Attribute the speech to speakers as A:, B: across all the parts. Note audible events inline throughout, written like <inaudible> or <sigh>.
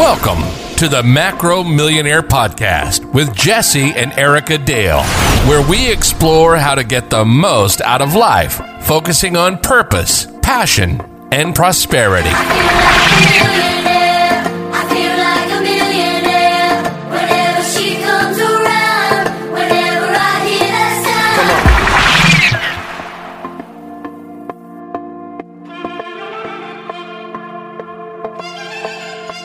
A: Welcome to the Macro Millionaire Podcast with Jesse and Erica Dale, where we explore how to get the most out of life, focusing on purpose, passion, and prosperity.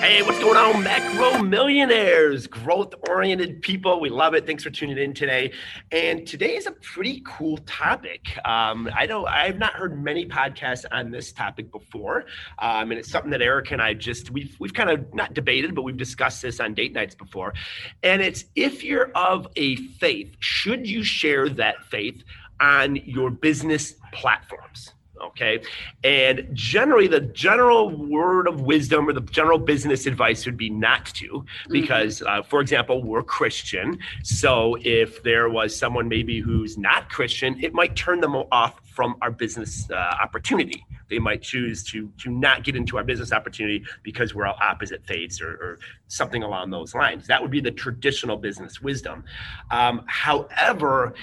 B: Hey, what's going on, macro millionaires, growth oriented people? We love it. Thanks for tuning in today. And today is a pretty cool topic. Um, I know I've not heard many podcasts on this topic before, um, and it's something that Eric and I just we've we've kind of not debated, but we've discussed this on date nights before. And it's if you're of a faith, should you share that faith on your business platforms? Okay? And generally the general word of wisdom or the general business advice would be not to because uh, for example we're christian. So if there was someone maybe who's not christian it might turn them off from our business uh, opportunity they might choose to to not get into our business opportunity because we're all opposite faiths or, or something along those lines. That would be the traditional business wisdom. Um, however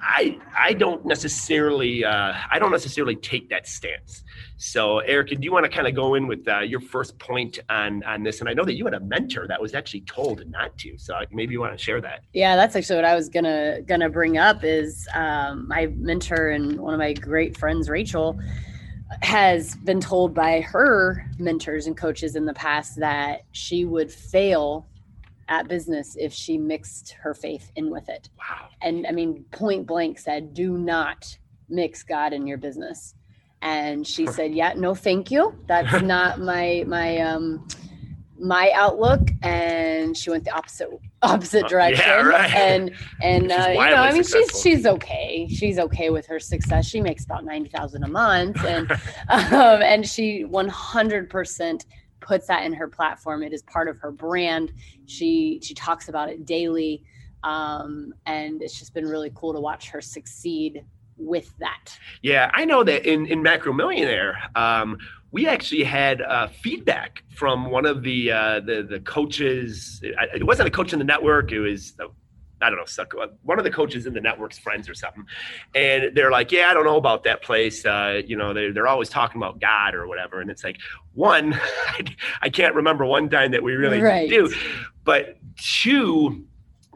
B: i i don't necessarily uh, i don't necessarily take that stance. So erica do you want to kind of go in with uh, your first point on on this? And i know that you had a mentor that was actually told not to so maybe you want to share that.
C: Yeah, that's actually what I was gonna gonna bring up. Is um, my mentor and one of my great friends, Rachel, has been told by her mentors and coaches in the past that she would fail at business if she mixed her faith in with it.
B: wow
C: And I mean, point blank said, "Do not mix God in your business." And she said, "Yeah, no, thank you. That's <laughs> not my my um my outlook." And she went the opposite opposite
B: Uh,
C: direction.
B: yeah, <laughs> right.
C: And and uh, you know, I mean, she's she's okay. She's okay with her success. She makes about ninety thousand a month, and <laughs> um, and she one hundred percent puts that in her platform. It is part of her brand. She she talks about it daily, um, and it's just been really cool to watch her succeed with that.
B: Yeah, I know that in in Macro Millionaire, um, we actually had uh, feedback from one of the uh, the the coaches. It wasn't a coach in the network. It was. uh, I don't know, suck, one of the coaches in the network's friends or something. And they're like, yeah, I don't know about that place. Uh, you know, they're, they're always talking about God or whatever. And it's like, one, I, <laughs> I can't remember one time that we really
C: Right.
B: do. But two,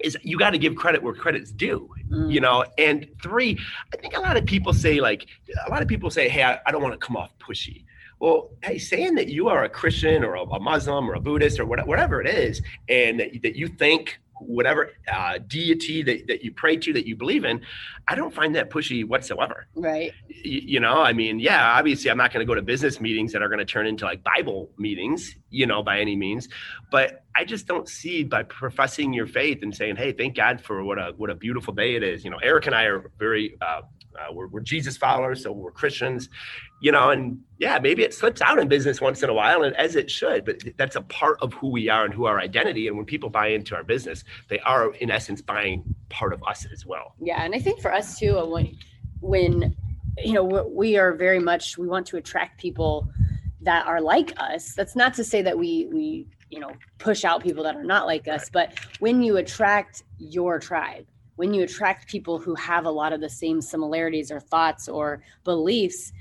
B: is you got to give credit where credit's due
C: Mm.
B: you know and three i think a lot of people say like a lot of people say hey i, I don't want to come off pushy well hey saying that you are a christian or a, a muslim or a buddhist or what, whatever it is and that, that you think whatever uh, deity that, that you pray to that you believe in i don't find that pushy whatsoever
C: Right.
B: Y- you know i mean yeah obviously i'm not going to go to business meetings that are going to turn into like bible meetings you know by any means but i just don't see by professing your faith and saying hey thank god for what a what a beautiful day it is you know eric and i are very uh, uh, we're, we're jesus followers so we're christians you know and yeah maybe it slips out in business once in a while and as it should but that's a part of who we are and who our identity and when people buy into our business they are in essence buying part of us as well
C: Yeah, and I think for us too, when when you know we- we are very much we want to attract people that are like us. That's not to say that we we you know push out people that are not like us, but when you attract your tribe, when you attract people who have a lot of the same similarities or thoughts or beliefs,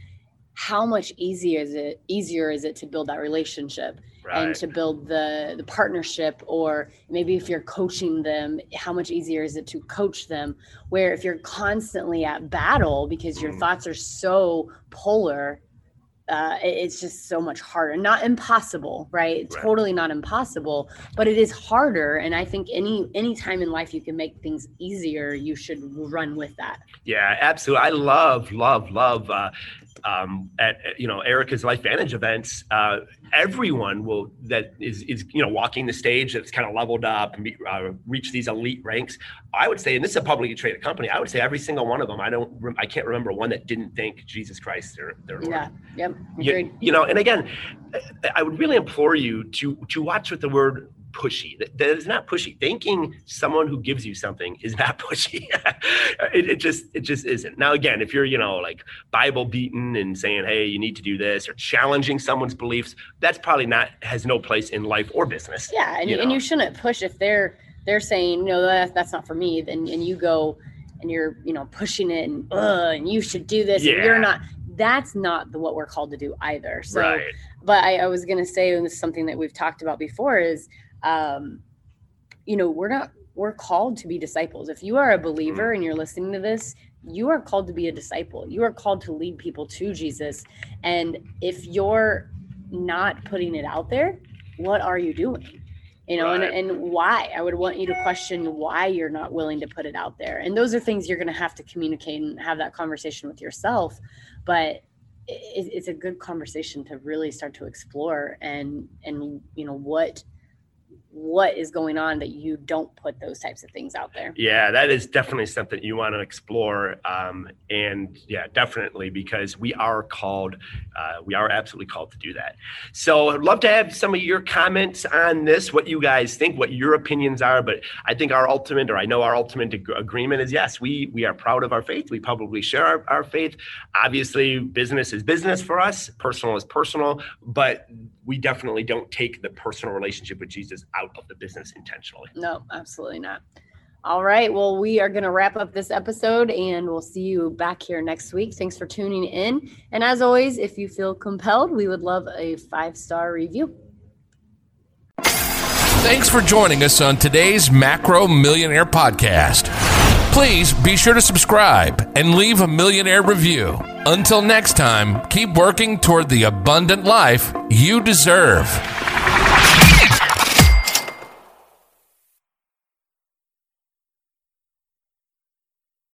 C: how much easier is it easier is it to build that relationship? and to build the the partnership or maybe if you're coaching them how much easier is it to coach them where if you're constantly at battle because your
B: Mm.
C: thoughts are so polar uh, it's just so much harder not impossible right?
B: Right.
C: totally not impossible but it is harder and i think any any time in life you can make things easier you should run with that
B: Yeah, absolutely. I love, love, love. Uh, um, at you know Erica's LifeVantage events, uh, everyone will that is is you know walking the stage that's kind of leveled up and be, uh, reach these elite ranks. I would say, and this is a publicly traded company. I would say every single one of them. I don't. rem- I can't remember one that didn't think Jesus Christ their their Lord.
C: yeah yep
B: You, you know, and again, I would really implore you to to watch what the word pushy. That, that is not pushy. Thanking someone who gives you something is not <laughs> pushy. it, it just it just isn't. Now again, if you're you know like Bible beaten and saying hey you need to do this or challenging someone's beliefs, that's probably not has no place in life or business.
C: Yeah, and
B: you know?
C: and you shouldn't push if they're they're saying no that, that's not for me. Then and you go and you're you know pushing it and Ugh, and you should do this and you're not. That's not the, what we're called to do either. So
B: right.
C: but I, I was going to say, and this is something that we've talked about before, is, um, you know, we're not, we're called to be disciples. If you are a believer and you're listening to this, you are called to be a disciple. You are called to lead people to Jesus. And if you're not putting it out there, what are you doing? You know,
B: Right.
C: and, and why? I would want you to question why you're not willing to put it out there. And those are things you're going to have to communicate and have that conversation with yourself. But it, it's a good conversation to really start to explore and and you know what what is going on that you don't put those types of things out there
B: Yeah, that is definitely something you want to explore. Um, and yeah, definitely because we are called, uh, we are absolutely called to do that. So I'd love to have some of your comments on this, what you guys think, what your opinions are. But I think our ultimate, or I know our ultimate ag- agreement is yes, we we are proud of our faith. We publicly share our, our faith. Obviously, business is business for us, personal is personal, but we definitely don't take the personal relationship with Jesus out of the business intentionally.
C: no absolutely not all right well we are going to wrap up this episode and we'll see you back here next week thanks for tuning in and as always if you feel compelled we would love a five star review
A: Thanks for joining us on today's Macro Millionaire Podcast. Please be sure to subscribe and leave a millionaire review. Until next time, keep working toward the abundant life you deserve.